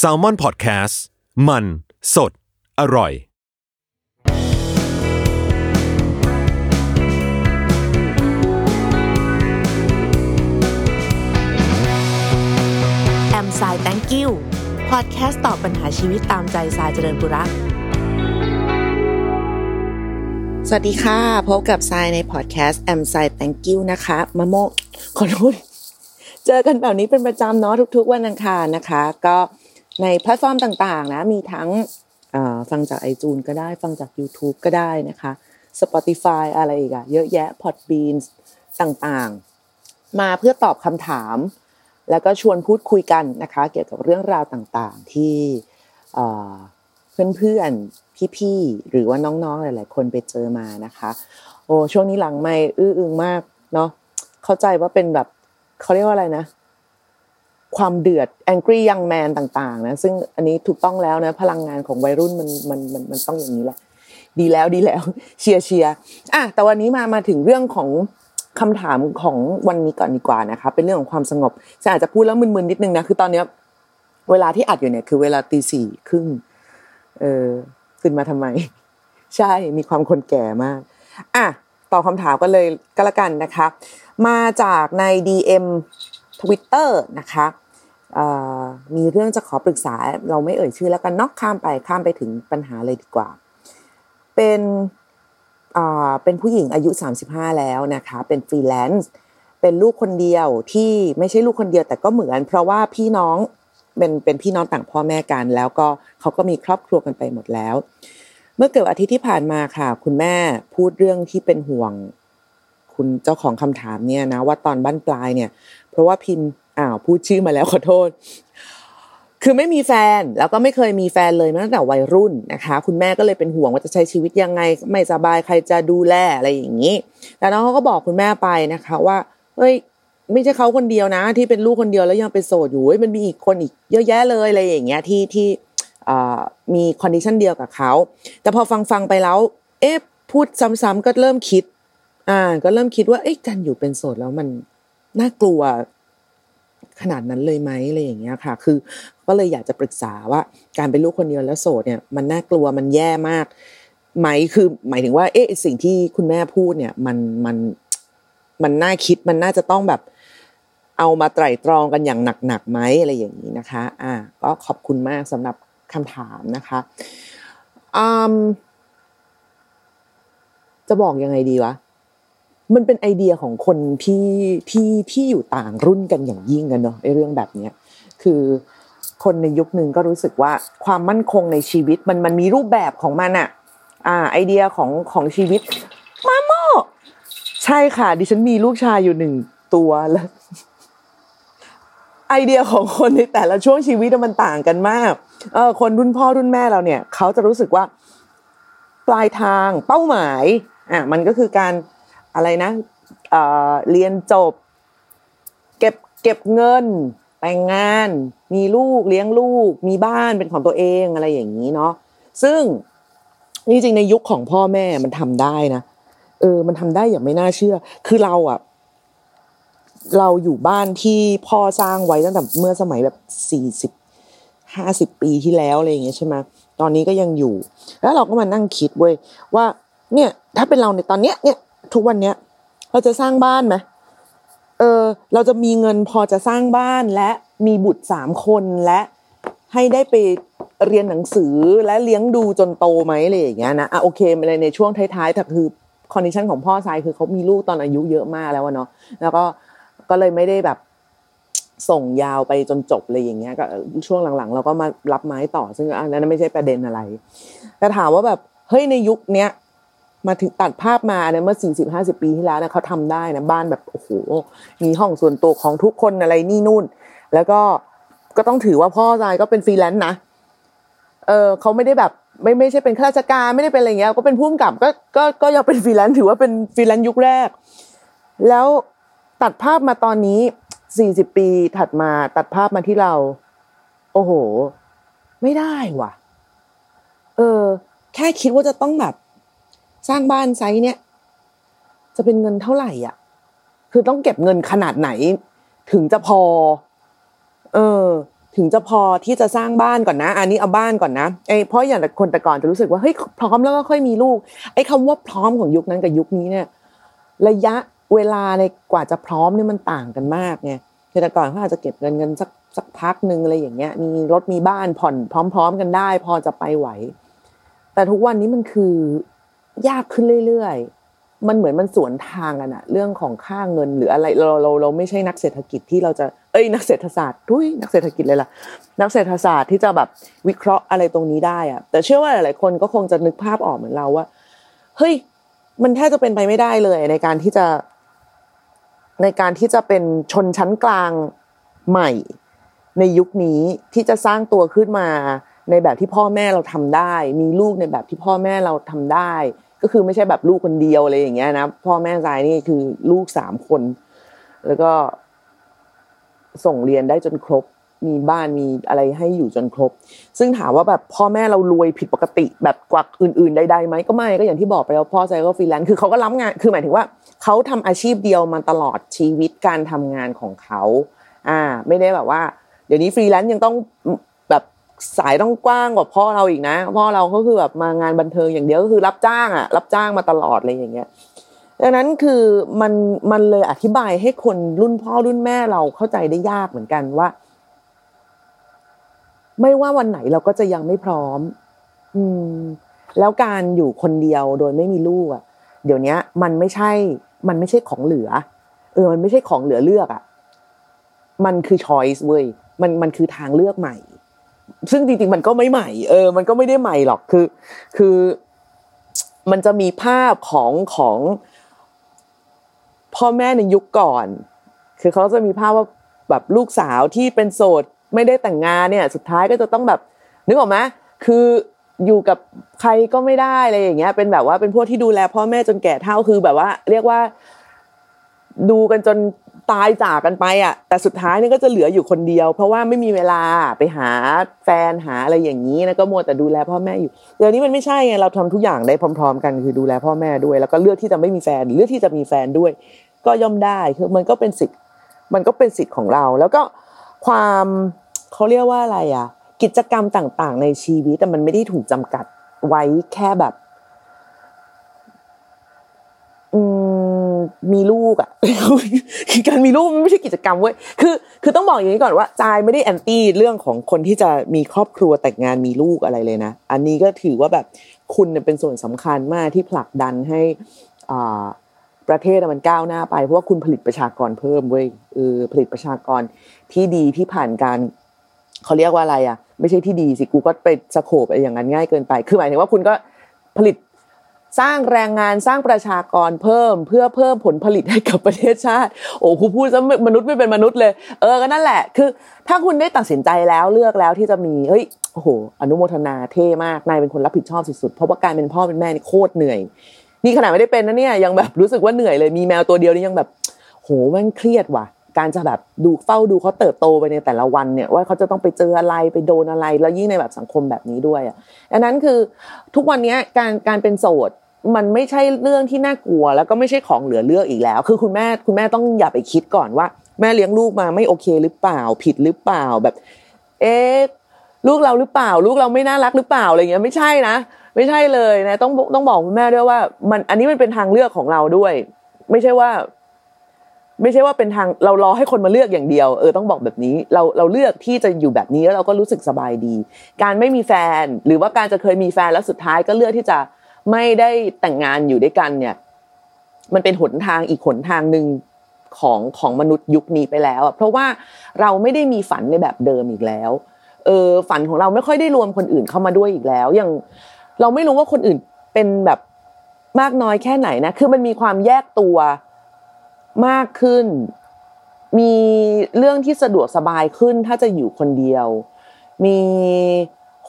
s a l ม o n PODCAST มัน สด อร่อย แอมสาย thank you พอดแคสต์ตอบปัญหาชีวิตตามใจสายเจริญบุรักสวัสดีค่ะ พบกับทรายในพอดแคสต์แอมสาย thank you นะคะมะโมกขอโทษ เจอกันแบบนี้เป็นประจำเนาะทุก ๆ วันอังคารนะคะ ก็ในแพลตฟอร์มต่างๆ นะ มีทั้งฟังจากไอจูนก็ได้ฟังจาก YouTube ก็ได้นะคะ Spotify อะไรอีกอะเยอะแยะ Podbean ต่างๆ มาเพื่อตอบคำถาม แล้วก็ชวนพูดคุยกันนะคะ เกี่ยวกับเรื่องราวต่างๆ ที่เพื่อนๆ พี่ๆ หรือว่าน้องๆ หลาย ๆ คนไปเจอมานะคะ โอ้ช่วงนี้หลังไม่อื้ออึงมากเนาะเข้าใจว่าเป็นแบบ เขาเรียกว่าอะไรนะความเดือด angry young man ต่างๆ นะซึ่งอันนี้ถูกต้องแล้วนะพลังงานของวัยรุ่นมันมันมันมันต้องอย่างนี้แหละ ดีแล้วดีแล้ว เชียร์เชียร์อะแต่วันนี้มามาถึงเรื่องของคำถามของวันนี้ก่อนดีกว่านะคะเป็นเรื่องของความสงบจะอาจจะพูดแล้วมึนๆนิดนึงนะคือตอนเนี้ยเวลาที่อัดอยู่เนี่ยคือเวลาตีสี่ครึ่งเออขึ้นมาทำไม ใช่มีความคนแก่มาก อะ ตอบคำถามกันเลยก็แล้วกันนะคะ มาจากใน DM Twitter นะคะมีเรื่องจะขอปรึกษาเราไม่เอ่ยชื่อแล้วกันนอกข้ามไปข้ามไปถึงปัญหาเลยดีกว่า เป็นเป็นผู้หญิงอายุ 35 แล้วนะคะ เป็นฟรีแลนซ์เป็นลูกคนเดียวที่ไม่ใช่ลูกคนเดียวแต่ก็เหมือน เพราะว่าพี่น้องเป็นเป็นพี่น้องต่างพ่อแม่กัน แล้วก็เขาก็มีครอบครัวกันไปหมดแล้ว เมื่อเกิดอาทิตย์ที่ผ่านมาค่ะ คุณแม่พูดเรื่องที่เป็นห่วง คุณเจ้าของคำถามเนี่ยนะ ว่าตอนบ้านปลายเนี่ย เพราะว่าพิมพ์อ้าวพูดชื่อมาแล้วขอโทษ คือไม่มีแฟนแล้วก็ไม่เคยมีแฟนเลยตั้งแต่วัยรุ่นนะคะ คุณแม่ก็เลยเป็นห่วงว่าจะใช้ชีวิตยังไง ไม่สบายใครจะดูแลอะไรอย่างนี้แต่น้องเขาก็บอกคุณแม่ไปนะคะ ว่าเฮ้ยไม่ใช่เขาคนเดียวนะ ที่เป็นลูกคนเดียวแล้วยังเป็นโสดอยู่มันมีอีกคนอีกเยอะแยะเลยอะไรอย่างเงี้ยที่ที่ มี condition เดียวกับเขาแต่พอฟังฟังไปแล้ว เอ๊ะพูดซ้ำๆก็เริ่มคิด อ่า ก็เริ่มคิดว่าเอ้การอยู่เป็นโสดแล้วมันน่ากลัวขนาดนั้นเลยไหมอะไรอย่างเงี้ยค่ะ คือก็เลยอยากจะปรึกษาว่า การเป็นลูกคนเดียวแล้วโสดเนี่ย มันน่ากลัวมันแย่มากไหมคือ หมายถึงว่า เอ๊ะสิ่งที่คุณแม่พูดเนี่ย มันมันมันน่าคิดมันน่าจะต้องแบบ เอามาไตร่ตรองกันอย่างหนักๆไหมอะไรอย่างนี้นะคะ อ่า ก็ขอบคุณมากสำหรับ คำถามนะคะอืมจะบอกยังไงดีวะมันเป็นไอเดียของคนที่ที่ที่อยู่ต่างรุ่นกันอย่างยิ่งกันเนาะไอเรื่องแบบเนี้ยคือคนในยุคหนึ่งก็รู้สึกว่าความมั่นคงในชีวิตมันมันมีรูปแบบของมันอะอ่า ไอเดียของของชีวิตมาโมใช่ค่ะ ดิฉันมีลูกชายอยู่หนึ่งตัวแล้วไอเดียของคนในแต่ละช่วงชีวิตมันต่างกันมาก เออคนรุ่นพ่อรุ่นแม่เราเนี่ยเขาจะรู้สึกว่าปลายทางเป้าหมายอะมันก็คือการอะไรนะเอ่อเรียนจบ เก็บเก็บเงินแต่งงาน มีลูกเลี้ยงลูก มีบ้านเป็นของตัวเองอะไรอย่างนี้เนาะซึ่งจริงๆในยุคของพ่อแม่มันทำได้นะเออ มันทำได้อย่างไม่น่าเชื่อ คือเราอะเราอยู่บ้านที่พ่อสร้างไว้ตั้งแต่เมื่อสมัยแบบสี่สิบ ห้าสิบปีที่แล้วอะไรอย่างเงี้ยใช่ไหมตอนนี้ก็ยังอยู่ แล้วเราก็มานั่งคิดเว้ยว่า เนี่ย ถ้าเป็นเราในตอนเนี้ยเนี่ย ทุกวันเนี้ยเราจะสร้างบ้านไหมเออ เราจะมีเงินพอจะสร้างบ้านและมีบุตรสามคนและให้ได้ไปเรียนหนังสือและเลี้ยงดูจนโตไหมอะไรอย่างเงี้ยนะอะโอเคในในช่วงท้ายๆแต่คือคอนดิชันของพ่อชายคือเขามีลูกตอนอายุเยอะมากแล้วเนาะแล้วก็ก็เลยไม่ได้แบบ ส่งยาวไปจนจบเลยอย่างเงี้ยก็ช่วงหลังๆ เราก็มารับไม้ต่อ ซึ่งอันนั้นไม่ใช่ประเด็นอะไร แต่ถามว่าแบบเฮ้ยในยุคเนี้ยมาถึงตัดภาพมาเนี่ยเมื่อสี่สิบห้าสิบปีที่แล้วนะเขาทำได้นะบ้านแบบโอ้โหมีห้องส่วนตัวของทุกคนอะไรนี่นู่น แล้วก็ก็ต้องถือว่าพ่อชายก็เป็นฟรีแลนซ์นะเออเขาไม่ได้แบบไม่ไม่ใช่เป็นข้าราชการไม่ได้เป็นอะไรเงี้ยก็เป็นผู้กำกับก็ก็ก็ยังเป็นฟรีแลนซ์ถือว่าเป็นฟรีแลนซ์ยุคแรก แล้วตัดภาพมาตอนนี้ สี่สิบปีถัดมาตัดภาพมาที่เรา โอ้โห ไม่ได้ว่ะ เออ แค่คิดว่าจะต้องแบบ สร้างบ้านไซส์เนี้ยจะเป็นเงินเท่าไหร่อะ คือต้องเก็บเงินขนาดไหน ถึงจะพอ เออ ถึงจะพอที่จะสร้างบ้านก่อนนะ อันนี้เอาบ้านก่อนนะไอ้เพราะอย่างคนแต่ก่อนจะรู้สึกว่าเฮ้ยพร้อมแล้วก็ค่อยมีลูก ไอ้คำว่าพร้อมของยุคนั้นกับยุคนี้เนี่ย ระยะ เวลาในกว่าจะพร้อมเนี่ยมันต่างกันมากไงแต่ก่อนเขาอาจจะเก็บเงินเงินสักสักพักหนึ่งอะไรอย่างเงี้ย มีรถมีบ้านผ่อนพร้อม ๆ กันได้ พอจะไปไหว แต่ทุกวันนี้มันคือยากขึ้นเรื่อยๆ มันเหมือนมันสวนทางกันอะเรื่องของค่าเงินหรืออะไรเราเราเราไม่ใช่นักเศรษฐกิจที่เราจะเอ้ยนักเศรษฐศาสตร์ทุยนักเศรษฐกิจเลยล่ะนักเศรษฐศาสตร์ที่จะแบบวิเคราะห์อะไรตรงนี้ได้อะแต่เชื่อว่าหลายๆคนก็คงจะนึกภาพออกเหมือนเราว่าเฮ้ยมันแทบจะเป็นไปไม่ได้เลยในการที่จะ ในการที่จะเป็นชนชั้นกลางใหม่ ในยุคนี้ที่จะสร้างตัวขึ้นมาในแบบที่พ่อแม่เราทำได้ มีลูกในแบบที่พ่อแม่เราทำได้ ก็คือไม่ใช่แบบลูกคนเดียวอะไรอย่างเงี้ยนะพ่อแม่ใจนี่คือลูกสามคน แล้วก็ส่งเรียนได้จนครบ มีบ้านมีอะไรให้อยู่จนครบ ซึ่งถามว่าแบบพ่อแม่เรารวยผิดปกติแบบกว่าอื่นๆใดๆไหมก็ไม่ก็อย่างที่บอกไปว่าพ่อใจก็ฟรีแลนซ์คือเขาก็รับงานคือหมายถึงว่าเขาทำอาชีพเดียวมาตลอดชีวิตการทำงานของเขาอ่า ไม่ได้แบบว่า เดี๋ยวนี้ฟรีแลนซ์ยังต้องแบบสายต้องกว้างกว่าพ่อเราอีกนะพ่อเราก็คือแบบมางานบันเทิงอย่างเดียวก็คือรับจ้างอะรับจ้างมาตลอดอะไรอย่างเงี้ยดังนั้นคือมันมันเลยอธิบายให้คนรุ่นพ่อรุ่นแม่เราเข้าใจได้ยากเหมือนกันว่า ไม่ว่าวันไหนเราก็จะยังไม่พร้อม อืม แล้วการอยู่คนเดียวโดยไม่มีลูกอะ เดี๋ยวนี้มันไม่ใช่ มันไม่ใช่ของเหลือ เออ มันไม่ใช่ของเหลือเลือกอะ มันคือ choice เว้ย มันมันคือทางเลือกใหม่ ซึ่งจริงๆมันก็ไม่ใหม่ เออ มันก็ไม่ได้ใหม่หรอก คือ คือ มันจะมีภาพของของพ่อแม่ในยุคก่อน คือเขาจะมีภาพว่าแบบลูกสาวที่เป็นโสด ไม่ได้แต่งงานเนี่ย สุดท้ายก็จะต้องแบบ นึกออกไหมคืออยู่กับใครก็ไม่ได้อะไรอย่างเงี้ย เป็นแบบว่าเป็นพวกที่ดูแลพ่อแม่จนแก่เท่าคือแบบว่า เรียกว่า ดูกันจนตายจากกันไปอะ แต่สุดท้ายนี่ก็จะเหลืออยู่คนเดียว เพราะว่าไม่มีเวลาไปหาแฟนหาอะไรอย่างนี้นะก็มัวแต่ดูแลพ่อแม่อยู่เดี๋ยวนี้มันไม่ใช่ไงเราทำทุกอย่างได้พร้อม ๆ กันคือดูแลพ่อแม่ด้วย แล้วก็เลือกที่จะไม่มีแฟนเลือกที่จะมีแฟนด้วย ก็ย่อมได้คือมันก็เป็นสิทธิ์มันก็เป็นสิทธิ์ของเรา แล้วก็ความ เขาเรียกว่าอะไรอะ กิจกรรมต่างๆ ในชีวิตแต่มันไม่ได้ถูกจำกัดไว้แค่แบบมีลูกอะคือการมีลูกมันไม่ใช่กิจกรรมเว้ยคือคือต้องบอกอย่างนี้ก่อนว่าจายไม่ได้แอนตี้เรื่องของคนที่จะมีครอบครัวแต่งงานมีลูกอะไรเลยนะ อันนี้ก็ถือว่าแบบคุณเป็นส่วนสำคัญมากที่ผลักดันให้อ่าประเทศมันก้าวหน้าไปเพราะว่าคุณผลิตประชากรเพิ่มเว้ยเออผลิตประชากรที่ดีที่ผ่านการ เขาเรียกว่าอะไรอะ ไม่ใช่ที่ดีสิกูก็ไปสโคบอะไรอย่างนั้นง่ายเกินไป คือหมายถึงว่าคุณก็ผลิตสร้างแรงงานสร้างประชากรเพิ่ม เพื่อเพิ่มผลผลิตให้กับประเทศชาติ โอ้กูพูดซะมนุษย์ไม่เป็นมนุษย์เลย เออก็นั่นแหละ คือ ถ้าคุณได้ตัดสินใจแล้วเลือกแล้วที่จะมีเฮ้ยโอ้โห อนุโมทนาเท่มากนายเป็นคนรับผิดชอบสุดๆเพราะว่าการเป็นพ่อเป็นแม่นี่โคตรเหนื่อย นี่ขนาดไม่ได้เป็นนะเนี่ยยังแบบรู้สึกว่าเหนื่อยเลยมีแมวตัวเดียวนี่ยังแบบ โหมันเครียดว่ะ การจะแบบดูเฝ้าดูเขาเติบโตไปในแต่ละวันเนี่ยว่าเขาจะต้องไปเจออะไรไปโดนอะไร แล้วยิ่งในแบบสังคมแบบนี้ด้วยอะดังนั้นคือทุกวันนี้การการเป็นโสดมันไม่ใช่เรื่องที่น่ากลัว แล้วก็ไม่ใช่ของเหลือเลือกอีกแล้ว คือคุณแม่คุณแม่ต้องอย่าไปคิดก่อนว่า แม่เลี้ยงลูกมาไม่โอเคหรือเปล่า ผิดหรือเปล่าแบบ เอ๊ะลูกเราหรือเปล่า ลูกเราไม่น่ารักหรือเปล่าอะไรเงี้ยไม่ใช่นะไม่ใช่เลยนะต้องต้องบอกคุณแม่ด้วยว่า มันอันนี้มันเป็นทางเลือกของเราด้วย ไม่ใช่ว่า ไม่ใช่ว่าเป็นทางเรารอให้คนมาเลือกอย่างเดียวเออต้องบอกแบบนี้เราเราเลือกที่จะอยู่แบบนี้แล้วเราก็รู้สึกสบายดี การไม่มีแฟน หรือว่าการจะเคยมีแฟนแล้วสุดท้ายก็เลือกที่จะไม่ได้แต่งงานอยู่ด้วยกันเนี่ย มันเป็นหนทางอีกหนทางหนึ่งของของมนุษย์ยุคนี้ไปแล้วเพราะว่าเราไม่ได้มีฝันในแบบเดิมอีกแล้วเออฝันของเราไม่ค่อยได้รวมคนอื่นเข้ามาด้วยอีกแล้วอย่างเราไม่รู้ว่าคนอื่นเป็นแบบมากน้อยแค่ไหนนะคือมันมีความแยกตัว มากขึ้น มีเรื่องที่สะดวกสบายขึ้นถ้าจะอยู่คนเดียว มี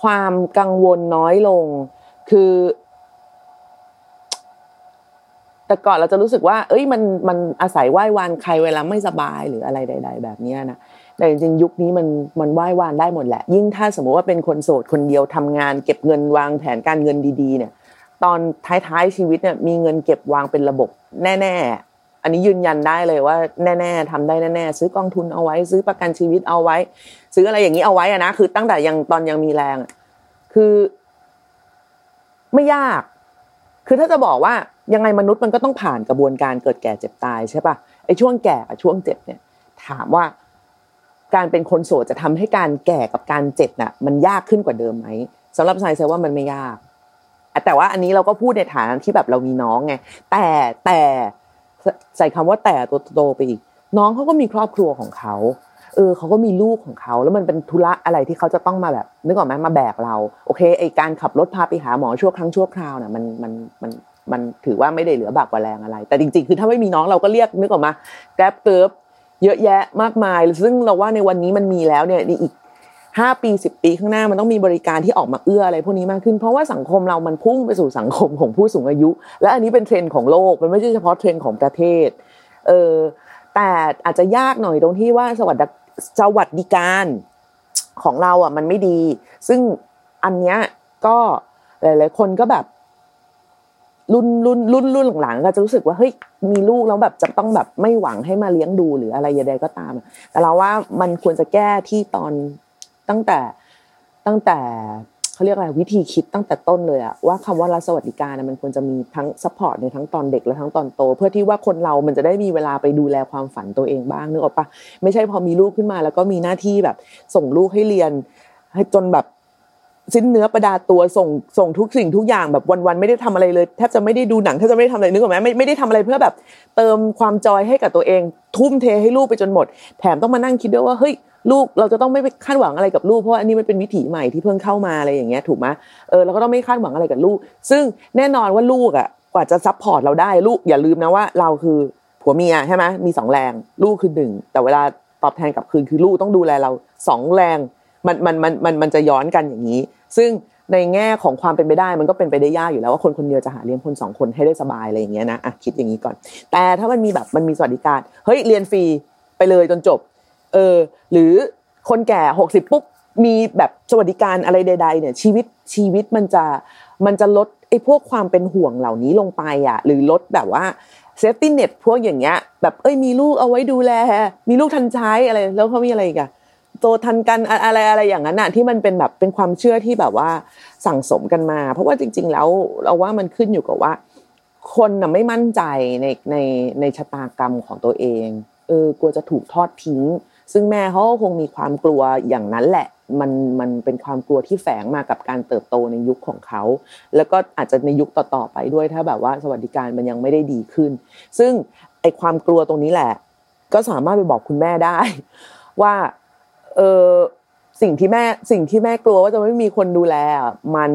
ความกังวลน้อยลง คือ แต่ก่อนเราจะรู้สึกว่า เอ้ยมันมันอาศัยไหว้วานใครเวลาไม่สบายหรืออะไรใด ๆ แบบนี้นะแต่จริงๆยุคนี้มันมันไหว้วานได้หมดแหละ ยิ่งถ้าสมมติว่าเป็นคนโสดคนเดียวทำงาน เก็บเงินวางแผนการเงินดี ๆ เนี่ย ตอนท้ายๆชีวิตเนี่ยมีเงินเก็บวางเป็นระบบแน่ ๆ อันนี้ยืนยันได้เลยว่าแน่ ๆทำได้แน่ๆซื้อกองทุนเอาไว้ ซื้อประกันชีวิตเอาไว้ ซื้ออะไรอย่างนี้เอาไว้อะนะคือตั้งแต่ยังตอนยังมีแรงคือ ไม่ยาก คือถ้าจะบอกว่ายังไงมนุษย์มันก็ต้องผ่านกระบวนการเกิดแก่เจ็บตายใช่ปะไอ้ช่วงแก่กับช่วงเจ็บเนี่ย ถามว่าการเป็นคนโสดจะทำให้การแก่กับการเจ็บน่ะ มันยากขึ้นกว่าเดิมไหมสำหรับไซเซว่ามันไม่ยากแต่ว่าอันนี้เราก็พูดในฐานะที่แบบเรามีน้องไงแต่แต่ ใส่คำว่าแต่ตัวโตไปอีก น้องเขาก็มีครอบครัวของเขาเออเขาก็มีลูกของเขาแล้วมันเป็นธุระอะไรที่เขาจะต้องมาแบบนึกออกไหมมาแบกเราโอเคไอการขับรถพาไปหาหมอชั่วครั้งชั่วคราวน่ะมันมันมันมันถือว่าไม่ได้เหลือบากกว่าแรงอะไร แต่จริงๆ คือถ้าไม่มีน้องเราก็เรียกนึกออกมาแกร็บเติร์ฟเยอะแยะมากมาย ซึ่งเราว่าในวันนี้มันมีแล้วเนี่ยอีก ห้าปีสิบปีข้างหน้ามันต้องมีบริการที่ออกมาเอื้ออะไรพวกนี้มากขึ้น เพราะว่าสังคมเรามันพุ่งไปสู่สังคมของผู้สูงอายุ และอันนี้เป็นเทรนด์ของโลกมันไม่ใช่เฉพาะเทรนด์ของประเทศเออแต่อาจจะยากหน่อยตรงที่ว่าสวัสดิสวัสดิการของเราอะมันไม่ดี ซึ่งอันเนี้ยก็หลายๆคนก็แบบรุ่นรุ่นรุ่นรุ่นหลังๆก็จะรู้สึกว่าเฮ้ยมีลูกแล้วแบบจะต้องแบบไม่หวังให้มาเลี้ยงดูหรืออะไรใดๆก็ตาม แต่เราว่ามันควรจะแก้ที่ตอน ตั้งแต่ตั้งแต่เขาเรียกอะไรวิธีคิดตั้งแต่ต้นเลยอะว่าคำว่ารัฐสวัสดิการมันควรจะมีทั้ง support ในทั้งตอนเด็กและทั้งตอนโต เพื่อที่ว่าคนเรามันจะได้มีเวลาไปดูแลความฝันตัวเองบ้างนึกออกปะไม่ใช่พอมีลูกขึ้นมา แล้วก็มีหน้าที่แบบส่งลูกให้เรียนให้จนแบบ สิ้นเนื้อประดาตัวส่งส่งทุกสิ่งทุกอย่างแบบวันๆไม่ได้ทำอะไรเลยแทบจะไม่ได้ดูหนังแทบจะไม่ได้ทำอะไรนึกออกไหมไม่ไม่ได้ทำอะไรเพื่อแบบ เติมความ joy ให้กับตัวเอง ทุ่มเทให้ลูกไปจนหมด แถมต้องมานั่งคิดด้วยว่าเฮ้ยลูกเราจะต้องไม่ไปคาดหวังอะไรกับลูกเพราะอันนี้มันเป็นวิถีใหม่ที่เพิ่งเข้ามาอะไรอย่างเงี้ยถูกไหมเออเราก็ต้องไม่คาดหวังอะไรกับลูก ซึ่งแน่นอนว่าลูกอะกว่าจะ support เราได้ลูกอย่าลืมนะว่าเราคือผัวเมียใช่ไหมมีสองแรง ลูกคือหนึ่งแต่เวลาตอบแทนกลับคืนคือลูกต้องดูแลเราสองแรง มันมันมันมันมันจะย้อนกันอย่างนี้ ซึ่งในแง่ของความเป็นไปได้มันก็เป็นไปได้ยากอยู่แล้วว่าคนคนเดียวจะหาเลี้ยงคนสองคนให้ได้สบายอะไรอย่างเงี้ยนะอะคิดอย่างนี้ก่อน แต่ถ้ามันมีแบบมันมีสวัสดิการเฮ้ยเรียนฟรีไปเลยจนจบ เออ หรือคนแก่หกสิบปุ๊บมีแบบสวัสดิการอะไรใด ๆ เนี่ย ชีวิตชีวิตมันจะมันจะลดไอ้พวกความเป็นห่วงเหล่านี้ลงไปอะ หรือลดแบบว่าsafety net พวกอย่างเงี้ย แบบเอ้ยมีลูกเอาไว้ดูแล มีลูกทันใช้อะไร แล้วเขามีอะไรกัน โตทันกันอะไรอะไรอย่างนั้นอะที่มันเป็นแบบเป็นความเชื่อที่แบบว่าสั่งสมกันมา เพราะว่าจริง ๆ แล้วเราว่ามันขึ้นอยู่กับว่า คนน่ะไม่มั่นใจในในในชะตากรรมของตัวเองเออกลัวจะถูกทอดทิ้ง ซึ่งแม่เขาคงมีความกลัวอย่างนั้นแหละมันมันเป็นความกลัวที่แฝงมากับการเติบโตในยุคของเขา แล้วก็อาจจะในยุคต่อๆไปด้วยถ้าแบบว่าสวัสดิการมันยังไม่ได้ดีขึ้น ซึ่งไอความกลัวตรงนี้แหละ ก็สามารถไปบอกคุณแม่ได้ ว่า เออสิ่งที่แม่สิ่งที่แม่กลัวว่าจะไม่มีคนดูแลมัน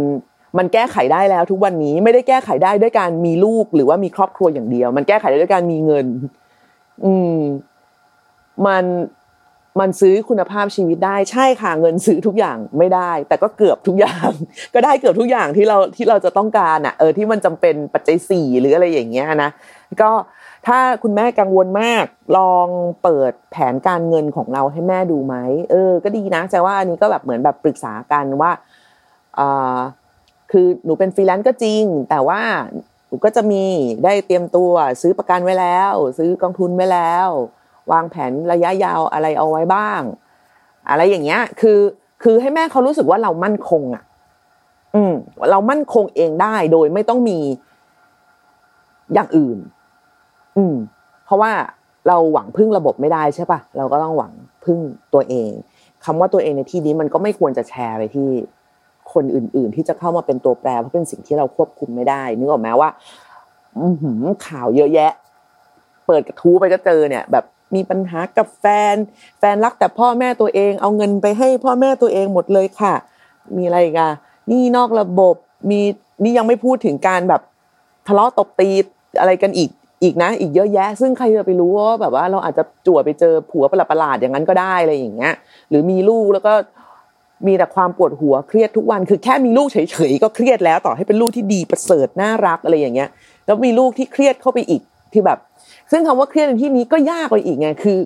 มันแก้ไขได้แล้วทุกวันนี้ไม่ได้แก้ไขได้ด้วยการมีลูกหรือว่ามีครอบครัวอย่างเดียว มันแก้ไขได้ด้วยการมีเงิน อืม มันมันซื้อคุณภาพชีวิตได้ใช่ค่ะเงินซื้อทุกอย่างไม่ได้ แต่ก็เกือบทุกอย่าง ก็ได้เกือบทุกอย่างที่เราที่เราจะต้องการอะ เออที่มันจำเป็นปัจจัยสี่หรืออะไรอย่างเงี้ยนะก็ ถ้าคุณแม่กังวลมากลองเปิดแผนการเงินของเราให้แม่ดูไหมเออ ก็ดีนะแต่ว่าอันนี้ก็แบบเหมือนแบบปรึกษากันว่าอ่าคือหนูเป็นฟรีแลนซ์ก็จริง แต่ว่าหนูก็จะมีได้เตรียมตัวซื้อประกันไว้แล้ว ซื้อกองทุนไว้แล้ว วางแผนระยะยาวอะไรเอาไว้บ้าง อะไรอย่างเงี้ย คือคือให้แม่เขารู้สึกว่าเรามั่นคงอะ อืม เรามั่นคงเองได้โดยไม่ต้องมีอย่างอื่น อืม เพราะว่าเราหวังพึ่งระบบไม่ได้ใช่ปะเราก็ต้องหวังพึ่งตัวเองคำว่าตัวเองในที่นี้มันก็ไม่ควรจะแชร์ไปที่คนอื่น ๆ ที่จะเข้ามาเป็นตัวแปรเพราะเป็นสิ่งที่เราควบคุมไม่ได้นึกออกไหมว่าอืข่าวเยอะแยะ เปิดกระทู้ไปก็เจอเนี่ย แบบมีปัญหากับแฟน แฟนรักแต่พ่อแม่ตัวเอง เอาเงินไปให้พ่อแม่ตัวเองหมดเลยค่ะ มีอะไรกันนี่นอกระบบมีนี่ยังไม่พูดถึงการแบบทะเลาะตบตีอะไรกันอีก อีกนะ อีกเยอะแยะ ซึ่งใครจะไปรู้ว่าแบบว่าเราอาจจะจั่วไปเจอผัวประหลาดอย่างนั้นก็ได้อะไรอย่างเงี้ย หรือมีลูกแล้วก็มีแต่ความปวดหัวเครียดทุกวัน คือแค่มีลูกเฉยๆก็เครียดแล้วต่อให้เป็นลูกที่ดีประเสริฐน่ารักอะไรอย่างเงี้ย แล้วมีลูกที่เครียดเข้าไปอีกที่แบบ ซึ่งคำว่าเครียดในที่นี้ก็ยากไปอีกไงคือ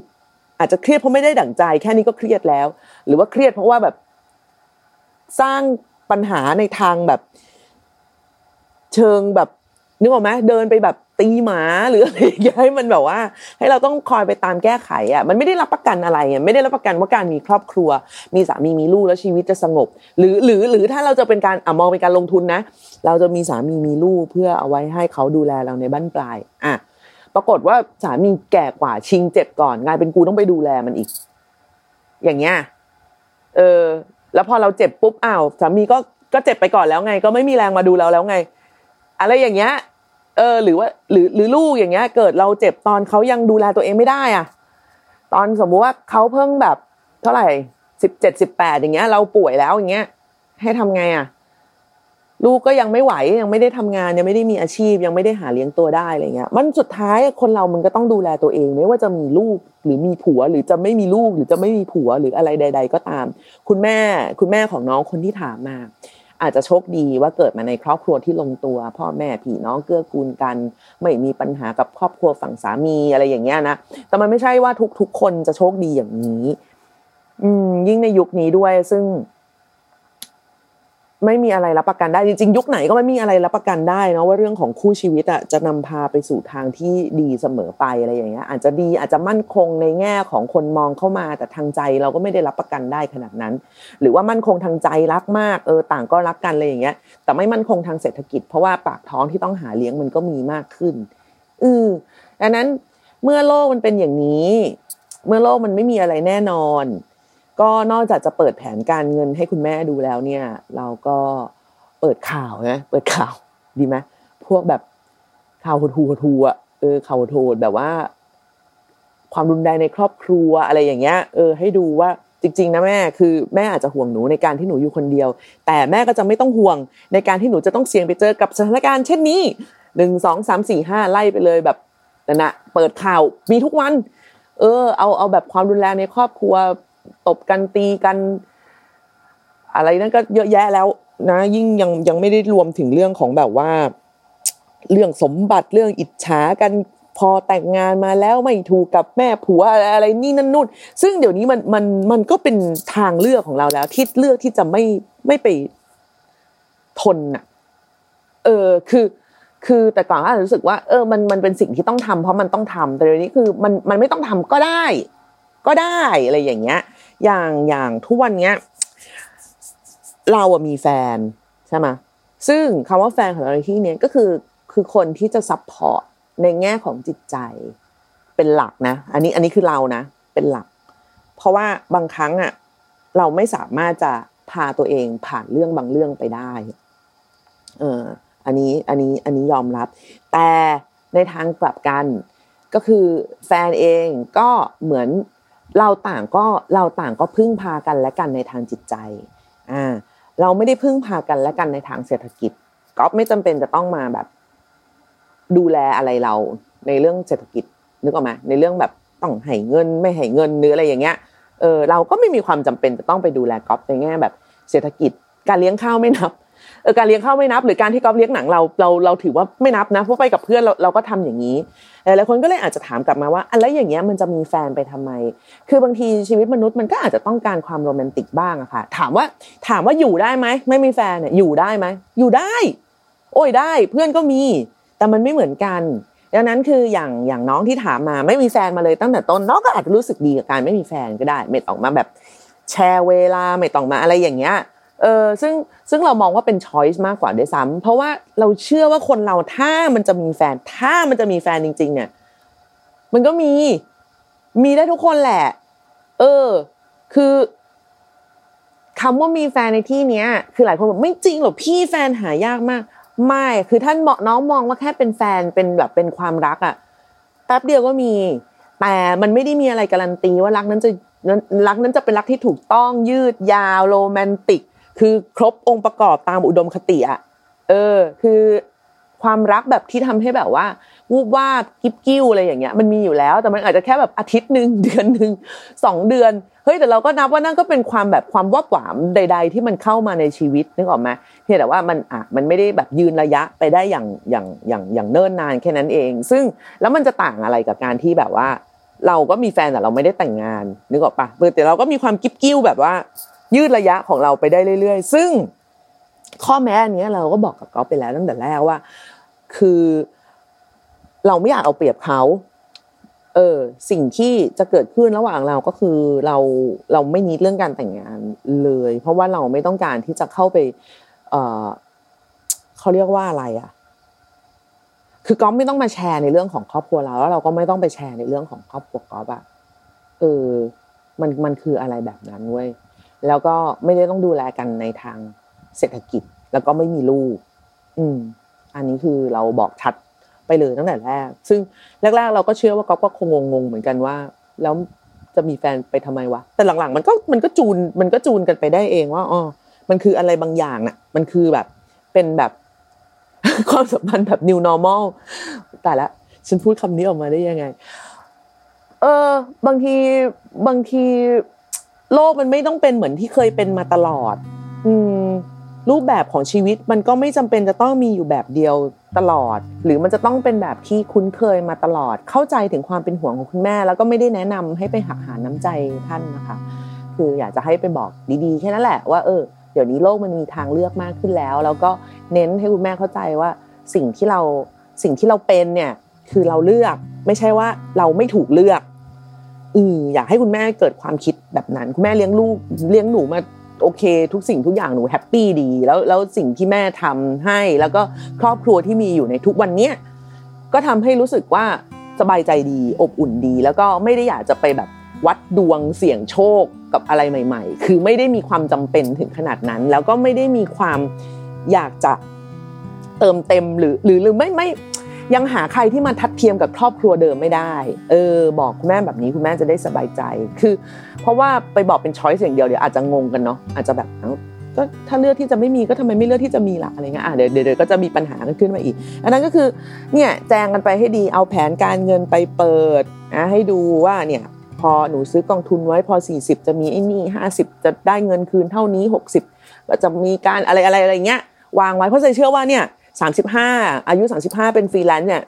อาจจะเครียดเพราะไม่ได้ดั่งใจ แค่นี้ก็เครียดแล้ว หรือว่าเครียดเพราะว่าแบบสร้างปัญหาในทางแบบ เชิงแบบนึกออกไหมเดินไปแบบ ตีหมาหรืออะไรอย่างเงี้ยให้มันแบบว่า ให้เราต้องคอยไปตามแก้ไขอะมันไม่ได้รับประกันอะไรอะไม่ได้รับประกันว่าการมีครอบครัว มีสามีมีลูกแล้วชีวิตจะสงบ หรือหรือหรือถ้าเราจะเป็นการอะมองเป็นการลงทุนนะ เราจะมีสามีมีลูกเพื่อเอาไว้ให้เขาดูแลเราในบ้านปลายอะปรากฏว่าสามีแก่กว่าชิงเจ็บก่อนกลายเป็นกูต้องไปดูแลมันอีก อย่างเงี้ยเออ แล้วพอเราเจ็บปุ๊บอ้าวสามีก็ก็เจ็บไปก่อนแล้วไง ก็ไม่มีแรงมาดูเราแล้วไง อะไรอย่างเงี้ย เออ หรือว่า หรือหรือลูกอย่างเงี้ย เกิดเราเจ็บตอนเขายังดูแลตัวเองไม่ได้อะ ตอนสมมุติว่าเขาเพิ่งแบบเท่าไหร่สิบเจ็ดสิบแปดอย่างเงี้ย เราป่วยแล้วอย่างเงี้ย ให้ทำไงอะ ลูกก็ยังไม่ไหวยังไม่ได้ทำงานยังไม่ได้มีอาชีพยังไม่ได้หาเลี้ยงตัวได้อะไรเงี้ย มันสุดท้ายคนเรามันก็ต้องดูแลตัวเอง ไม่ว่าจะมีลูกหรือมีผัว หรือจะไม่มีลูกหรือจะไม่มีผัวหรืออะไรใด ๆ ก็ตาม คุณแม่ คุณแม่ของน้องคนที่ถามมา อาจจะโชคดีว่าเกิดมาในครอบครัวที่ลงตัว พ่อแม่พี่น้องเกื้อกูลกัน ไม่มีปัญหากับครอบครัวฝั่งสามีอะไรอย่างเงี้ยนะแต่มันไม่ใช่ว่าทุกๆคนจะโชคดีอย่างนี้ อืมยิ่งในยุคนี้ด้วยซึ่ง ไม่มีอะไรรับประกันได้จริงๆยุคไหนก็ไม่มีอะไรรับประกันได้นะว่าเรื่องของคู่ชีวิตอะจะนำพาไปสู่ทางที่ดีเสมอไปอะไรอย่างเงี้ยอาจจะดีอาจจะมั่นคงในแง่ของคนมองเข้ามา แต่ทางใจเราก็ไม่ได้รับประกันได้ขนาดนั้น หรือว่ามั่นคงทางใจรักมากเออต่างก็รักกันอะไรอย่างเงี้ย แต่ไม่มั่นคงทางเศรษฐกิจ เพราะว่าปากท้องที่ต้องหาเลี้ยงมันก็มีมากขึ้นอือดังนั้นเมื่อโลกมันเป็นอย่างนี้ เมื่อโลกมันไม่มีอะไรแน่นอน ก็นอกจากจะเปิดแผนการเงินให้คุณแม่ดูแล้วเนี่ย เราก็เปิดข่าวนะเปิดข่าวดีไหมพวกแบบข่าวโหดหูอะเออข่าวโหดแบบว่า ความรุนแรงในครอบครัวอะไรอย่างเงี้ย เออ ให้ดูว่าจริงๆนะแม่คือแม่อาจจะห่วงหนูในการที่หนูอยู่คนเดียว แต่แม่ก็จะไม่ต้องห่วงในการที่หนูจะต้องเสี่ยงไปเจอกับสถานการณ์เช่นนี้หนึ่งสองสามสี่ห้าไล่ไปเลยแบบนั่นนะเปิดข่าวมีทุกวัน เออ เอาเอาแบบความรุนแรงในครอบครัว ตบกันตีกัน อะไรนั่นก็เยอะแยะแล้ว นะ ยิ่งยังยังไม่ได้รวมถึงเรื่องของแบบว่า เรื่องสมบัติเรื่องอิจฉากันพอแต่งงานมาแล้วไม่ถูกกับแม่ผัวอะไรนี่นั่นนู่นซึ่งเดี๋ยวนี้มันมันมันก็เป็นทางเลือกของเราแล้ว ที่เลือกที่จะไม่ไม่ไปทนอะ เออคือคือแต่ก่อนอาจจะรู้สึกว่าเออมันมันเป็นสิ่งที่ต้องทำเพราะมันต้องทำแต่เดี๋ยวนี้คือมันมันไม่ต้องทำก็ได้ ก็ได้อะไรอย่างเงี้ย อย่างอย่างทุกวันเนี้ยเราอะมีแฟนใช่ไหมซึ่งคำว่าแฟนของเราในที่นี้ก็คือคือคนที่จะ support ในแง่ของจิตใจเป็นหลักนะ อันนี้อันนี้คือเรานะ เป็นหลัก เพราะว่าบางครั้งอะเราไม่สามารถจะพาตัวเองผ่านเรื่องบางเรื่องไปได้เอออันนี้อันนี้อันนี้ยอมรับ แต่ในทางกลับกันก็คือแฟนเองก็เหมือน เราต่างก็เราต่างก็พึ่งพากันและกันในทางจิตใจอ่าเราไม่ได้พึ่งพากันและกันในทางเศรษฐกิจก็ไม่จำเป็นจะต้องมาแบบ ดูแลอะไรเราในเรื่องเศรษฐกิจนึกออกไหมในเรื่องแบบต้องให้เงินไม่ให้เงินหรืออะไรอย่างเงี้ยเออเราก็ไม่มีความจำเป็นจะต้องไปดูแลก๊อฟในแง่แบบเศรษฐกิจ การเลี้ยงข้าวไม่นับ เออการเลี้ยงข้าวไม่นับ หรือการที่ก๊อฟเลี้ยงหนังเราเราเราถือว่าไม่นับนะเพราะไปกับเพื่อนเราเราก็ทำอย่างนี้หลายคนก็เลยอาจจะถามกลับมาว่าอะไรอย่างเงี้ยมันจะมีแฟนไปทำไม คือบางทีชีวิตมนุษย์มันก็อาจจะต้องการความโรแมนติกบ้างอะค่ะถามว่าถามว่าอยู่ได้ไหมไม่มีแฟนเนี่ยอยู่ได้ไหมอยู่ได้ โอ้ยได้เพื่อนก็มี แต่มันไม่เหมือนกันดังนั้นคืออย่างอย่างน้องที่ถามมาไม่มีแฟนมาเลยตั้งแต่ต้นน้องก็อาจจะรู้สึกดีกับการไม่มีแฟนก็ได้ไม่ต้องมาแบบแชร์เวลาไม่ต้องมาอะไรอย่างเงี้ย เออซึ่งซึ่งเรามองว่าเป็นช้อยส์มากกว่าด้วยซ้ำเพราะว่าเราเชื่อว่าคนเราถ้ามันจะมีแฟน ถ้ามันจะมีแฟนจริง ๆ เนี่ย มันก็มีมีได้ทุกคนแหละ เออ คือคำว่ามีแฟนในที่เนี้ย คือหลายคนบอกไม่จริงหรอกพี่แฟนหายากมาก ไม่คือท่านเบอกน้องมองว่าแค่เป็นแฟนเป็นแบบเป็นความรักอะแป๊บเดียวก็มี แต่มันไม่ได้มีอะไรการันตีว่ารักนั้นจะรักนั้นจะเป็นรักที่ถูกต้องยืดยาวโรแมนติก คือครบองค์ประกอบตามอุดมคติอะเออ คือความรักแบบที่ทำให้แบบว่าวูบว่ากิ๊บกิ้วอะไรอย่างเงี้ยมันมีอยู่แล้ว แต่มันอาจจะแค่แบบอาทิตย์หนึ่งเดือนหนึ่งสองเดือนเฮ้ยแต่เราก็นับว่านั่นก็เป็นความแบบความว่าหวามใด ๆ ที่มันเข้ามาในชีวิตนึกออกไหมเพียงแต่ว่ามันอะมันไม่ได้แบบยืนระยะไปได้อย่างอย่างอย่างอย่างเนิ่นนานแค่นั้นเอง ซึ่งแล้วมันจะต่างอะไรกับการที่แบบว่า เราก็มีแฟนแต่เราไม่ได้แต่งงานนึกออกปะแต่เราก็มีความกิ๊บกิ้วแบบว่า ยืดระยะของเราไปได้เรื่อย ๆ ซึ่งข้อแม้อันนี้เราก็บอกกับก๊อฟไปแล้วตั้งแต่แรกว่า คือเราไม่อยากเอาเปรียบเขาเออสิ่งที่จะเกิดขึ้นระหว่างเราก็คือเราเราไม่นิดเรื่องการแต่งงานเลย เพราะว่าเราไม่ต้องการที่จะเข้าไป เออเขาเรียกว่าอะไรอะ คือก๊อฟไม่ต้องมาแชร์ในเรื่องของครอบครัวเราแล้วเราก็ไม่ต้องไปแชร์ในเรื่องของครอบครัวก๊อฟอะเออ มันมันคืออะไรแบบนั้นเว้ย แล้วก็ไม่ได้ต้องดูแลกันในทางเศรษฐกิจ แล้วก็ไม่มีลูก อืม อันนี้คือเราบอกชัดไปเลยตั้งแต่แรก ซึ่งแรก ๆ เราก็เชื่อว่าก๊อฟก็คงงงเหมือนกันว่า แล้วจะมีแฟนไปทำไมวะ แต่หลังๆ มันก็มันก็จูนมันก็จูนกันไปได้เองว่าอ๋อมันคืออะไรบางอย่างน่ะ มันคือแบบเป็นแบบความสัมพันธ์แบบ new normal แต่ละ ฉันพูดคำนี้ออกมาได้ยังไง เออ บางทีบางที โลกมันไม่ต้องเป็นเหมือนที่เคยเป็นมาตลอด อืมรูปแบบของชีวิตมันก็ไม่จำเป็นจะต้องมีอยู่แบบเดียวตลอด หรือมันจะต้องเป็นแบบที่คุ้นเคยมาตลอด เข้าใจถึงความเป็นห่วงของคุณแม่ แล้วก็ไม่ได้แนะนำให้ไปหักหาน้ำใจท่านนะคะ คืออยากจะให้ไปบอกดีๆแค่นั้นแหละว่าเออเดี๋ยวนี้โลกมันมีทางเลือกมากขึ้นแล้ว แล้วก็เน้นให้คุณแม่เข้าใจว่าสิ่งที่เราสิ่งที่เราเป็นเนี่ยคือเราเลือกไม่ใช่ว่าเราไม่ถูกเลือก อืออยากให้คุณแม่เกิดความคิดแบบนั้น คุณแม่เลี้ยงลูกเลี้ยงหนูมาโอเค ทุกสิ่งทุกอย่างหนูแฮปปี้ดี แล้วแล้วสิ่งที่แม่ทำให้ แล้วก็ครอบครัวที่มีอยู่ในทุกวันเนี้ยก็ทำให้รู้สึกว่าสบายใจดีอบอุ่นดี แล้วก็ไม่ได้อยากจะไปแบบวัดดวงเสี่ยงโชคกับอะไรใหม่ ๆ คือไม่ได้มีความจำเป็นถึงขนาดนั้น แล้วก็ไม่ได้มีความอยากจะเติมเต็มหรือหรือหรือไม่ไม่ ยังหาใครที่มาทัดเทียมกับครอบครัวเดิมไม่ได้ เออ บอกคุณแม่แบบนี้คุณแม่จะได้สบายใจ คือ เพราะว่าไปบอกเป็นช้อยส์อย่างเดียวเดี๋ยวอาจจะงงกันเนาะอาจจะแบบก็ถ้าเลือกที่จะไม่มีก็ทำไมไม่เลือกที่จะมีล่ะอะไรเงี้ยอะเดี๋ยวเดี๋ยวก็จะมีปัญหากันขึ้นมาอีก อันนั้นก็คือเนี่ยแจงกันไปให้ดีเอาแผนการเงินไปเปิดนะให้ดูว่าเนี่ยพอหนูซื้อกองทุนไว้พอ 40 จะมีไอ้นี่ 50 จะได้เงินคืนเท่านี้ 60 ก็จะมีการอะไรอะไรอะไรเงี้ยวางไว้เพราะใจเชื่อว่าเนี่ย 35 อายุ 35 เป็นฟรีแลนซ์เนี่ย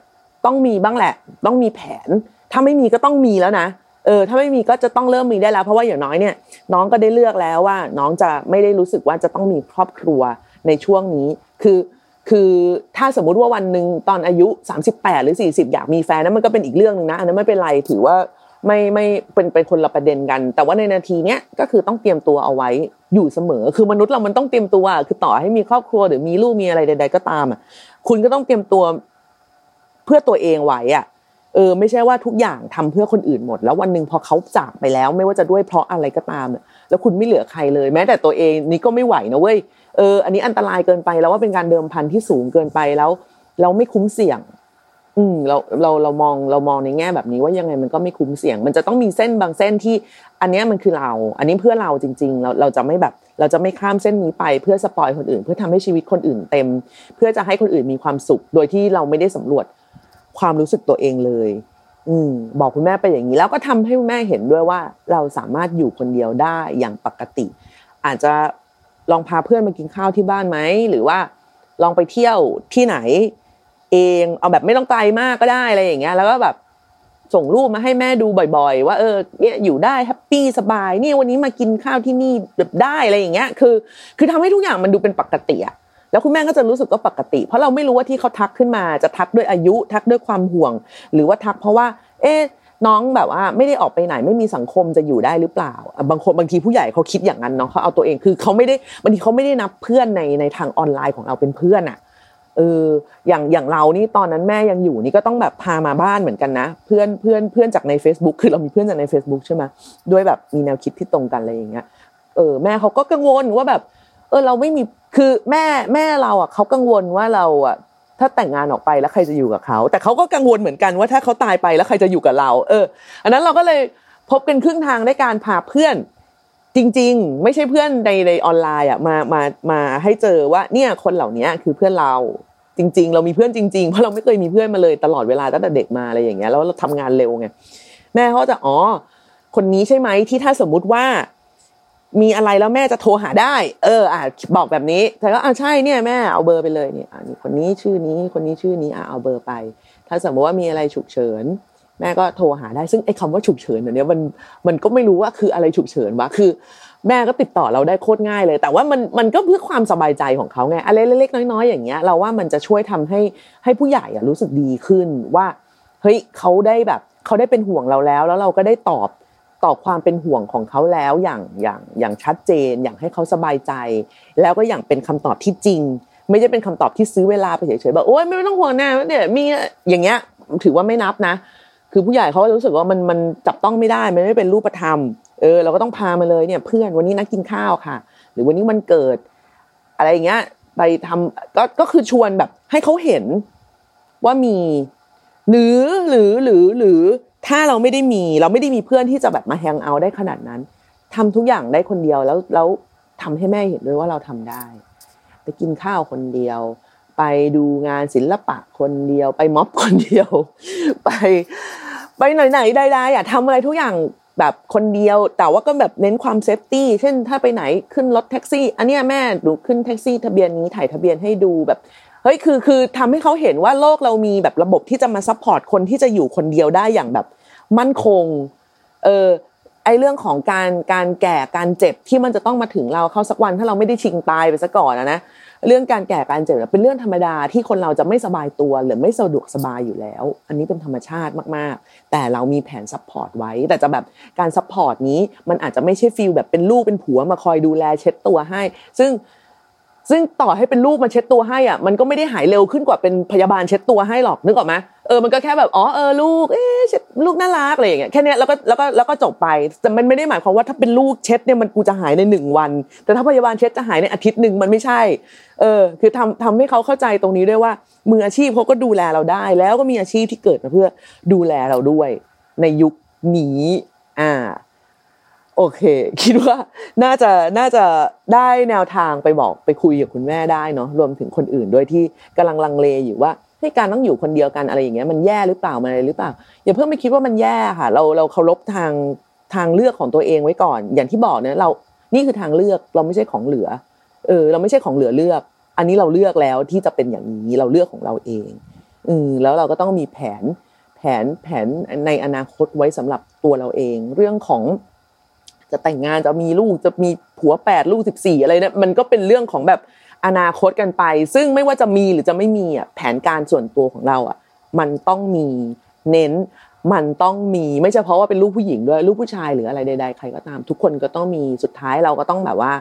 ต้องมีบ้างแหละ ต้องมีแผน ถ้าไม่มีก็ต้องมีแล้วนะเออถ้าไม่มีก็จะต้องเริ่มมีได้แล้ว เพราะว่าอย่างน้อยเนี่ย น้องก็ได้เลือกแล้วว่า น้องจะไม่ได้รู้สึกว่าจะต้องมีครอบครัวในช่วงนี้ คือคือถ้าสมมุติว่าวันหนึ่งตอนอายุ 38 หรือ 40 อยากมีแฟนนั้นมันก็เป็นอีกเรื่องหนึ่งนะอันนั้นไม่เป็นไรถือว่า ไม่ไม่เป็นเป็นคนละประเด็นกัน แต่ว่าในนาทีเนี้ยก็คือต้องเตรียมตัวเอาไว้อยู่เสมอ คือมนุษย์เรามันต้องเตรียมตัว คือต่อให้มีครอบครัวหรือมีลูกมีอะไรใด ๆ ก็ตามอะคุณก็ต้องเตรียมตัวเพื่อตัวเองไว้อะเออไม่ใช่ว่าทุกอย่างทำเพื่อคนอื่นหมด แล้ววันหนึ่งพอเขาจากไปแล้ว ไม่ว่าจะด้วยเพราะอะไรก็ตามแล้วคุณไม่เหลือใครเลยแม้แต่ตัวเองนี่ก็ไม่ไหวนะเว้ยเอออันนี้อันตรายเกินไปแล้วว่าเป็นการเดิมพันที่สูงเกินไปแล้ว เราไม่คุ้มเสี่ยง อืมเราเราเรามองเรามองในแง่แบบนี้ว่ายังไงมันก็ไม่คุ้มเสี่ยง มันจะต้องมีเส้นบางเส้นที่ อันนี้มันคือเรา อันนี้เพื่อเราจริง ๆ เราเราจะไม่แบบ เราจะไม่ข้ามเส้นนี้ไปเพื่อสปอยคนอื่น เพื่อทำให้ชีวิตคนอื่นเต็ม เพื่อจะให้คนอื่นมีความสุข โดยที่เราไม่ได้สำรวจความรู้สึกตัวเองเลย อืมบอกคุณแม่ไปอย่างนี้แล้วก็ทำให้คุณแม่เห็นด้วยว่า เราสามารถอยู่คนเดียวได้อย่างปกติ อาจจะลองพาเพื่อนมากินข้าวที่บ้านไหมหรือว่า ลองไปเที่ยวที่ไหน เอง เอาแบบไม่ต้องไกลมากก็ได้อะไรอย่างเงี้ย แล้วก็แบบส่งรูปมาให้แม่ดูบ่อยๆ ว่าเออเนี่ยอยู่ได้แฮปปี้สบายนี่วันนี้มากินข้าวที่นี่แบบได้อะไรอย่างเงี้ย คือ คือทำให้ทุกอย่างมันดูเป็นปกติอะแล้วคุณแม่ก็จะรู้สึกว่าปกติ เพราะเราไม่รู้ว่าที่เขาทักขึ้นมาจะทักด้วยอายุทักด้วยความห่วง หรือว่าทักเพราะว่า เอ๊ะน้องแบบว่าไม่ได้ออกไปไหนไม่มีสังคมจะอยู่ได้หรือเปล่า บางคนบางทีผู้ใหญ่เขาคิดอย่างนั้นเนาะเขาเอาตัวเองคือเขาไม่ได้บางทีเขาไม่ได้นับเพื่อนในในทางออนไลน์ของเราเป็นเพื่อนอะ เอออย่างอย่างเรานี่ตอนนั้นแม่ยังอยู่นี่ก็ต้องแบบพามาบ้านเหมือนกันนะ เพื่อนเพื่อนเพื่อนจากใน Facebook คือเรามีเพื่อนจากใน Facebook ใช่ไหมด้วยแบบมีแนวคิดที่ตรงกันอะไรอย่างเงี้ยเออแม่เขาก็กังวลว่าแบบ เออเราไม่มีคือแม่แม่เราอะเขากังวลว่าเราอะถ้าแต่งงานออกไปแล้วใครจะอยู่กับเขา แต่เขาก็กังวลเหมือนกันว่าถ้าเขาตายไปแล้วใครจะอยู่กับเรา เออ อันนั้นเราก็เลยพบกันครึ่งทางในการพาเพื่อน จริง ๆ ไม่ใช่เพื่อนในในออนไลน์อะมามามาให้เจอว่าเนี่ยคนเหล่านี้คือเพื่อนเราจริง ๆ เรามีเพื่อนจริง ๆ เพราะเราไม่เคยมีเพื่อนมาเลยตลอดเวลาตั้งแต่เด็กมาอะไรอย่างเงี้ยแล้วเราทำงานเร็วไงแม่เขาจะอ๋อคนนี้ใช่ไหมที่ถ้าสมมุติว่า มีอะไรแล้วแม่จะโทรหาได้ เออ อะบอกแบบนี้แต่ก็อ่าใช่เนี่ยแม่เอาเบอร์ไปเลยเนี่ยอ่านี่คนนี้ชื่อนี้คนนี้ชื่อนี้อะเอาเบอร์ไป ถ้าสมมติว่ามีอะไรฉุกเฉิน แม่ก็โทรหาได้ซึ่งไอ้คาว่าฉุกเฉินเนี้ยมันมันก็ไม่รู้ว่าคืออะไรฉุกเฉินวะคือ แม่ก็ติดต่อเราได้โคตรง่ายเลย แต่ว่ามันมันก็เพื่อความสบายใจของเขาไงอะไรเล็กๆน้อยๆอย่างเงี้ยเราว่ามันจะช่วยทำให้ให้ผู้ใหญ่อะรู้สึกดีขึ้นว่าเฮ้ยเขาได้แบบเขาได้เป็นห่วงเราแล้ว แล้วเราก็ได้ตอบตอบความเป็นห่วงของเขาแล้วอย่างอย่างอย่างชัดเจน อย่างให้เขาสบายใจ แล้วก็อย่างเป็นคำตอบที่จริง ไม่ใช่เป็นคำตอบที่ซื้อเวลาไปเฉยๆแบบโอ๊ยไม่ต้องห่วงนะเนี่ยมีอย่างเงี้ยถือว่าไม่นับนะ คือผู้ใหญ่เขารู้สึกว่ามันมันจับต้องไม่ได้มันไม่เป็นรูปธรรมเออเราก็ต้องพามาเลยเนี่ย เพื่อนวันนี้นัดกินข้าวค่ะ หรือวันนี้มันเกิด อะไรอย่างเงี้ย ไปทำก็ก็คือชวนแบบ ให้เขาเห็นว่ามี หรือหรือหรือหรือถ้าเราไม่ได้มี เราไม่ได้มีเพื่อนที่จะแบบมาแฮงเอาท์ได้ขนาดนั้นทำทุกอย่างได้คนเดียวแล้วแล้วทำให้แม่เห็นด้วยว่าเราทำได้ ไปกินข้าวคนเดียว ไปดูงานศิลปะคนเดียว ไปม็อบคนเดียว ไป ไปไหนๆใดๆอะทำอะไรทุกอย่างแบบคนเดียว แต่ว่าก็แบบเน้นความ safety เช่นถ้าไปไหนขึ้นรถแท็กซี่ อันนี้แม่ดูขึ้นแท็กซี่ ทะเบียนนี้ถ่ายทะเบียนให้ดูแบบเฮ้ยคือคือทำให้เขาเห็นว่าโลกเรามีแบบระบบที่จะมา support คนที่จะอยู่คนเดียวได้อย่างแบบมั่นคง เออไอเรื่องของการการแก่การเจ็บที่มันจะต้องมาถึงเราเข้าสักวันถ้าเราไม่ได้ชิงตายไปซะก่อนนะ เรื่องการแก่การเจ็บเป็นเรื่องธรรมดาที่คนเราจะไม่สบายตัวหรือไม่สะดวกสบายอยู่แล้ว อันนี้เป็นธรรมชาติมากๆ แต่เรามีแผน support ไว้ แต่จะแบบการ support นี้มันอาจจะไม่ใช่ feel แบบเป็นลูกเป็นผัวมาคอยดูแลเช็ดตัวให้ ซึ่ง ซึ่งต่อให้เป็นลูกมาเช็ดตัวให้อะมันก็ไม่ได้หายเร็วขึ้นกว่าเป็นพยาบาลเช็ดตัวให้หรอกนึกออกไหมเออมันก็แค่แบบอ๋อเออลูกเอ๊ะลูกน่ารักอะไรอย่างเงี้ยแค่นี้แล้วก็แล้วก็แล้วก็จบไปแต่มันไม่ได้หมายความว่าถ้าเป็นลูกเช็ดเนี่ยมันกูจะหายในหนึ่งวัน แต่ถ้าพยาบาลเช็ดจะหายในอาทิตย์หนึ่งมันไม่ใช่เออคือทำทำให้เขาเข้าใจตรงนี้ด้วยว่า มืออาชีพเขาก็ดูแลเราได้ แล้วก็มีอาชีพที่เกิดมาเพื่อดูแลเราด้วย ในยุคนี้อ่า โอเค คิดว่าน่าจะน่าจะได้แนวทางไปบอกไปคุยกับคุณแม่ได้เนาะรวมถึงคนอื่นด้วยที่กำลังลังเลอยู่ว่าให้การต้องอยู่คนเดียวกันอะไรอย่างเงี้ยมันแย่หรือเปล่ามันอะไรหรือเปล่า อย่าเพิ่งไปคิดว่ามันแย่ค่ะ เราเราเคารพทางทางเลือกของตัวเองไว้ก่อน อย่างที่บอกเนี่ยเรานี่คือทางเลือกเราไม่ใช่ของเหลือ เออ เราไม่ใช่ของเหลือเลือก อันนี้เราเลือกแล้วที่จะเป็นอย่างนี้เราเลือกของเราเองอืมแล้วเราก็ต้องมีแผนแผนแผนในอนาคตไว้สำหรับตัวเราเอง เรื่องของ จะแต่งงานจะมีลูกจะมีผัวแปดลูกสิบสี่อะไรเนี่ยมันก็เป็นเรื่องของแบบอนาคตกันไป ซึ่งไม่ว่าจะมีหรือจะไม่มีอะแผนการส่วนตัวของเราอะมันต้องมีเน้นมันต้องมีไม่เฉพาะว่าเป็นลูกผู้หญิงด้วยลูกผู้ชายหรืออะไรใด ๆ ใครก็ตาม ทุกคนก็ต้องมีสุดท้ายเราก็ต้องแบบว่า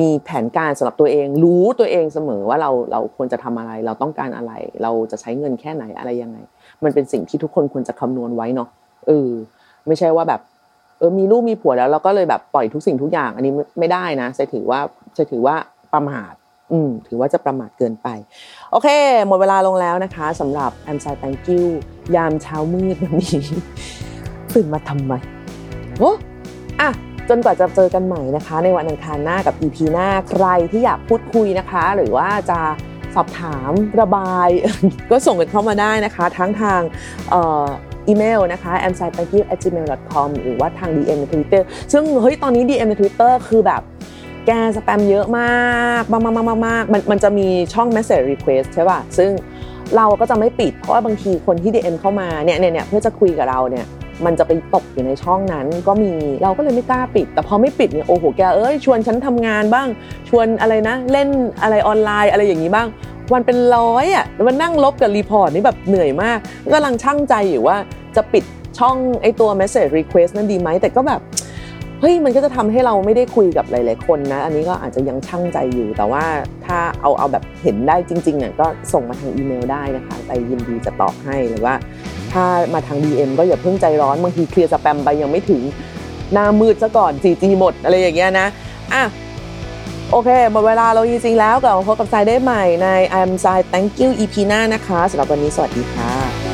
มีแผนการสำหรับตัวเอง รู้ตัวเองเสมอว่าเราเราควรจะทำอะไร เราต้องการอะไร เราจะใช้เงินแค่ไหนอะไรยังไง มันเป็นสิ่งที่ทุกคนควรจะคำนวณไว้เนาะเออไม่ใช่ว่าแบบ เออมีลูกมีผัวแล้วเราก็เลยแบบปล่อยทุกสิ่งทุกอย่าง อันนี้ไม่ได้นะจะถือว่าจะถือว่าประมาทอืมถือว่าจะประมาทเกินไป โอเค หมดเวลาลงแล้วนะคะสำหรับ I'm Sorry Thank You ยามเช้ามืดวันนี้ตื่นมาทำไมโอ้อะจนกว่าจะเจอกันใหม่นะคะ ในวันอังคารหน้ากับ EP หน้าใครที่อยากพูดคุยนะคะ หรือว่าจะสอบถามระบาย ก็ส่งกันเข้ามาได้นะคะ ทั้งทาง อีเมลนะคะ a m s i t a n k y at gmail com หรือว่าทาง DM ใน Twitter ซึ่งเฮ้ยตอนนี้ DM ใน Twitter คือแบบแกสแปมเยอะมากมากมากมากมากมันมันจะมีช่อง message request ใช่ป่ะ ซึ่งเราก็จะไม่ปิด เพราะว่าบางทีคนที่ DM เข้ามาเนี่ยเนี่ยเพื่อจะคุยกับเราเนี่ยมันจะไปตกอยู่ในช่องนั้นก็มีเราก็เลยไม่กล้าปิด แต่พอไม่ปิดเนี่ยโอ้โหแกเอ้ยชวนฉันทำงานบ้าง ชวนอะไรนะ เล่นอะไรออนไลน์อะไรอย่างนี้บ้าง วันเป็นร้อยอะมันนั่งลบกับ report นี่แบบเหนื่อยมากกำลังชั่งใจอยู่ว่า จะปิดช่องไอตัว message request นั้นดีไหมแต่ก็แบบเฮ้ยมันก็จะทำให้เราไม่ได้คุยกับหลาย ๆ คนนะ อันนี้ก็อาจจะยังชั่งใจอยู่ แต่ว่าถ้าเอาเอาแบบเห็นได้จริงๆเนี่ยก็ส่งมาทางอีเมลได้นะคะใจยินดีจะตอบให้หรือว่า ถ้ามาทาง DM ก็อย่าเพิ่งใจร้อนบางทีเคลียร์สแปมไปยังไม่ถึงหน้ามืดซะก่อน 4G หมดอะไรอย่างเงี้ยนะอะโอเคหมดเวลาเราจริงๆแล้วกลับมาพบกับทรายได้ใหม่ใน I'm ทราย Thank you EP หน้านะคะสำหรับวันนี้สวัสดีค่ะ